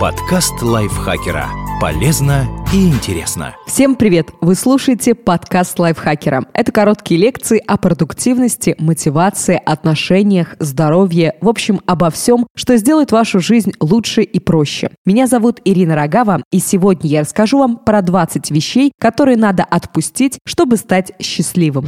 Подкаст лайфхакера. Полезно и интересно. Всем привет! Вы слушаете подкаст лайфхакера. Это короткие лекции о продуктивности, мотивации, отношениях, здоровье, в общем, обо всем, что сделает вашу жизнь лучше и проще. Меня зовут Ирина Рогава, и сегодня я расскажу вам про 20 вещей, которые надо отпустить, чтобы стать счастливым.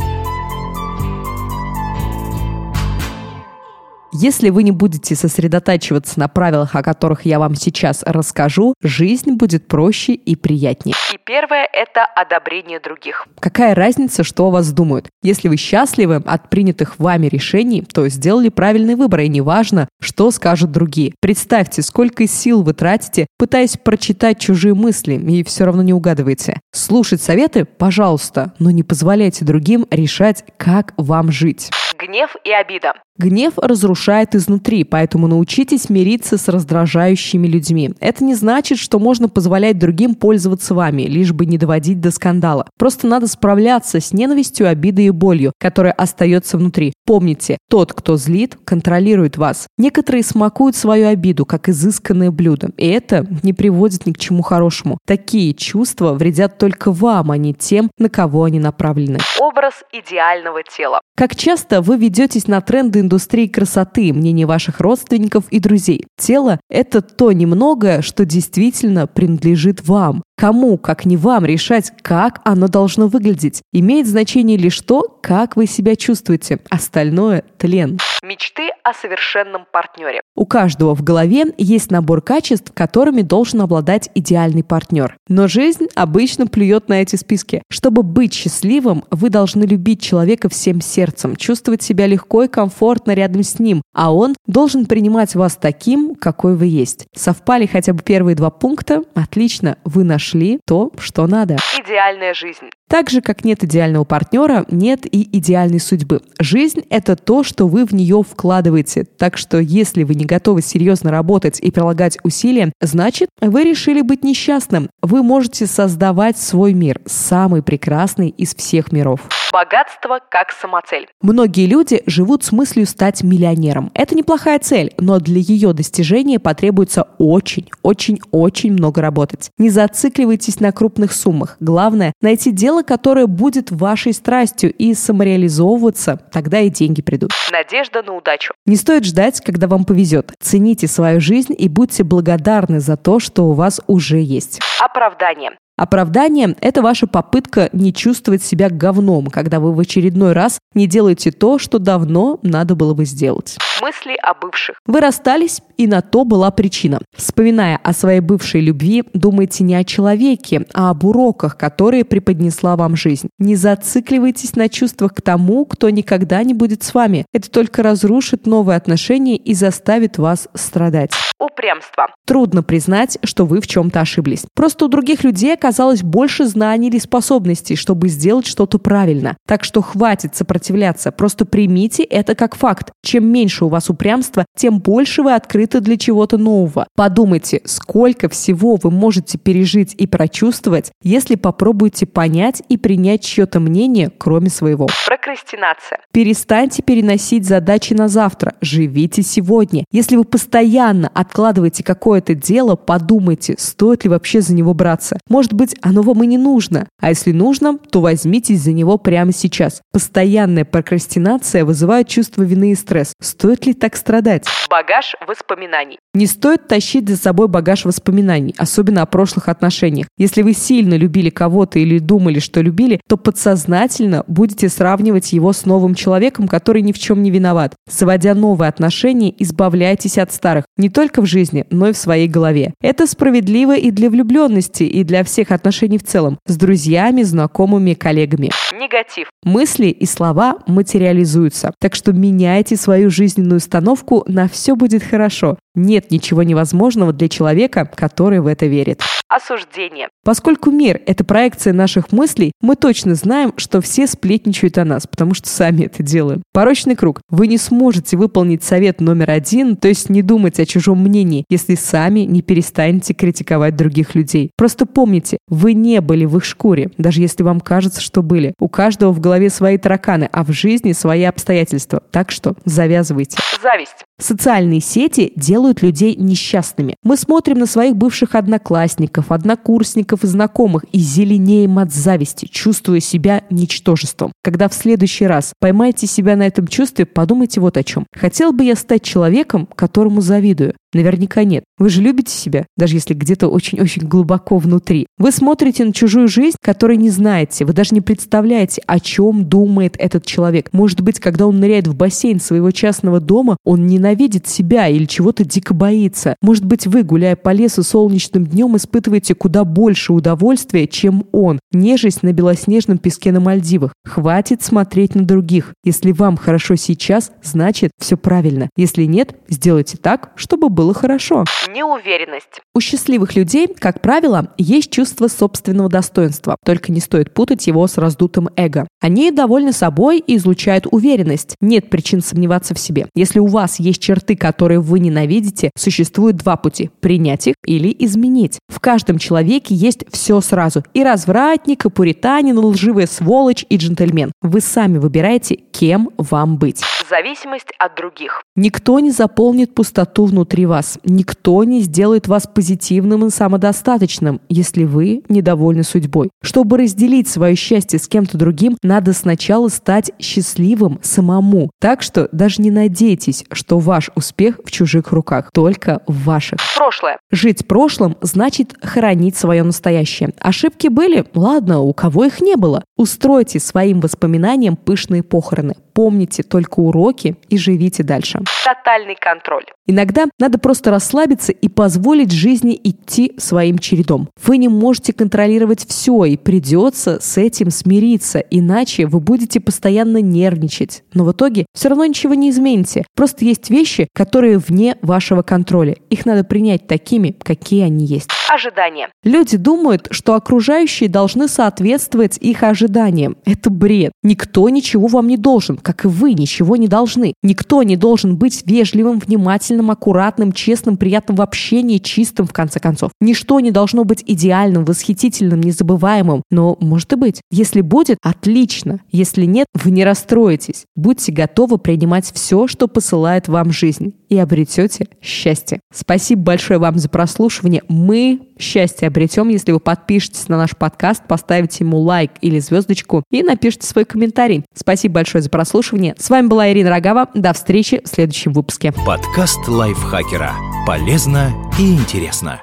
Если вы не будете сосредотачиваться на правилах, о которых я вам сейчас расскажу, жизнь будет проще и приятнее. И первое – это одобрение других. Какая разница, что о вас думают? Если вы счастливы от принятых вами решений, то сделали правильный выбор, и неважно, что скажут другие. Представьте, сколько сил вы тратите, пытаясь прочитать чужие мысли, и все равно не угадываете. Слушать советы – пожалуйста, но не позволяйте другим решать, как вам жить. Гнев и обида. Гнев разрушает изнутри, поэтому научитесь мириться с раздражающими людьми. Это не значит, что можно позволять другим пользоваться вами, лишь бы не доводить до скандала. Просто надо справляться с ненавистью, обидой и болью, которая остается внутри. Помните, тот, кто злит, контролирует вас. Некоторые смакуют свою обиду, как изысканное блюдо, и это не приводит ни к чему хорошему. Такие чувства вредят только вам, а не тем, на кого они направлены. Образ идеального тела. Как часто вы ведетесь на тренды индустрии красоты, мнение ваших родственников и друзей. Тело – это то немногое, что действительно принадлежит вам. Кому, как не вам, решать, как оно должно выглядеть? Имеет значение лишь то, как вы себя чувствуете. Остальное – тлен. Мечты о совершенном партнере. У каждого в голове есть набор качеств, которыми должен обладать идеальный партнер. Но жизнь обычно плюет на эти списки. Чтобы быть счастливым, вы должны любить человека всем сердцем, чувствовать себя легко и комфортно рядом с ним, а он должен принимать вас таким, какой вы есть. Совпали хотя бы первые два пункта? Отлично, вы нашли то, что надо. Идеальная жизнь. Так же, как нет идеального партнера, нет и идеальной судьбы. Жизнь – это то, что вы в нее вкладываете. Так что если вы не готовы серьезно работать и прилагать усилия, значит, вы решили быть несчастным. Вы можете создавать свой мир, самый прекрасный из всех миров. Богатство как самоцель. Многие люди живут с мыслью стать миллионером. Это неплохая цель, но для ее достижения потребуется очень, очень, очень много работать. Не зацикливайтесь на крупных суммах. Главное – найти дело, которое будет вашей страстью и самореализовываться, тогда и деньги придут. Надежда на удачу. Не стоит ждать, когда вам повезет. Цените свою жизнь и будьте благодарны за то, что у вас уже есть. Оправдание. Оправдание – это ваша попытка не чувствовать себя говном, когда вы в очередной раз не делаете то, что давно надо было бы сделать. Мысли о бывших. Вы расстались, и на то была причина. Вспоминая о своей бывшей любви, думайте не о человеке, а об уроках, которые преподнесла вам жизнь. Не зацикливайтесь на чувствах к тому, кто никогда не будет с вами. Это только разрушит новые отношения и заставит вас страдать. Упрямство. Трудно признать, что вы в чем-то ошиблись. Просто у других людей оказалось больше знаний или способностей, чтобы сделать что-то правильно. Так что хватит сопротивляться, просто примите это как факт. Чем меньше у вас упрямства, тем больше вы открыты для чего-то нового. Подумайте, сколько всего вы можете пережить и прочувствовать, если попробуете понять и принять чье-то мнение, кроме своего. Прокрастинация. Перестаньте переносить задачи на завтра. Живите сегодня. Если вы постоянно откладываете какое-то дело, подумайте, стоит ли вообще за него браться. Может быть, оно вам и не нужно. А если нужно, то возьмитесь за него прямо сейчас. Постоянная прокрастинация вызывает чувство вины и стресс. Стоит ли так страдать? Багаж воспоминаний. Не стоит тащить за собой багаж воспоминаний, особенно о прошлых отношениях. Если вы сильно любили кого-то или думали, что любили, то подсознательно будете сравнивать его с новым человеком, который ни в чем не виноват. Заводя новые отношения, избавляйтесь от старых. Не только в жизни, но и в своей голове. Это справедливо и для влюбленности, и для всех отношений в целом. С друзьями, знакомыми, коллегами. Негатив. Мысли и слова материализуются. Так что меняйте свою жизненную установку на «все будет хорошо». Нет ничего невозможного для человека, который в это верит. Осуждение. Поскольку мир – это проекция наших мыслей, мы точно знаем, что все сплетничают о нас, потому что сами это делаем. Порочный круг. Вы не сможете выполнить совет номер один, то есть не думать о чужом мнении, если сами не перестанете критиковать других людей. Просто помните, вы не были в их шкуре, даже если вам кажется, что были. У каждого в голове свои тараканы, а в жизни свои обстоятельства. Так что завязывайте. Зависть. Социальные сети делают людей несчастными. Мы смотрим на своих бывших одноклассников, однокурсников и знакомых и зеленеем от зависти, чувствуя себя ничтожеством. Когда в следующий раз поймаете себя на этом чувстве, подумайте вот о чем. Хотел бы я стать человеком, которому завидую? Наверняка нет. Вы же любите себя, даже если где-то очень-очень глубоко внутри. Вы смотрите на чужую жизнь, которой не знаете. Вы даже не представляете, о чем думает этот человек. Может быть, когда он ныряет в бассейн своего частного дома, он ненавидит себя или чего-то дико боится. Может быть, вы, гуляя по лесу солнечным днем, испытываете куда больше удовольствия, чем он, нежесть на белоснежном песке на Мальдивах. Хватит смотреть на других. Если вам хорошо сейчас, значит, все правильно. Если нет, сделайте так, чтобы было было хорошо. Неуверенность. У счастливых людей, как правило, есть чувство собственного достоинства, только не стоит путать его с раздутым эго. Они довольны собой и излучают уверенность. Нет причин сомневаться в себе. Если у вас есть черты, которые вы ненавидите, существует два пути – принять их или изменить. В каждом человеке есть все сразу. И развратник, и пуританин, и лживая сволочь, и джентльмен. Вы сами выбираете, кем вам быть. Зависимость от других. Никто не заполнит пустоту внутри вас. Никто не сделает вас позитивным и самодостаточным, если вы недовольны судьбой. Чтобы разделить свое счастье с кем-то другим, надо сначала стать счастливым самому. Так что даже не надейтесь, что ваш успех в чужих руках, только в ваших. Прошлое. Жить прошлым значит хранить свое настоящее. Ошибки были? Ладно, у кого их не было. Устройте своим воспоминаниям пышные похороны. Помните только уроки и живите дальше. Тотальный контроль. Иногда надо просто расслабиться и позволить жизни идти своим чередом. Вы не можете контролировать все, и придется с этим смириться, иначе вы будете постоянно нервничать. Но в итоге все равно ничего не измените. Просто есть вещи, которые вне вашего контроля. Их надо принять такими, какие они есть. Ожидание. Люди думают, что окружающие должны соответствовать их ожиданиям. Это бред. Никто ничего вам не должен, как и вы ничего не должны. Никто не должен быть вежливым, внимательным, аккуратным, честным, приятным в общении, чистым, в конце концов. Ничто не должно быть идеальным, восхитительным, незабываемым. Но может и быть. Если будет, отлично. Если нет, вы не расстроитесь. Будьте готовы принимать все, что посылает вам жизнь. И обретете счастье. Спасибо большое вам за прослушивание. Мы счастье обретем, если вы подпишетесь на наш подкаст, поставите ему лайк или звездочку и напишите свой комментарий. Спасибо большое за прослушивание. С вами была Ирина Рогава. До встречи в следующем выпуске. Подкаст лайфхакера. Полезно и интересно.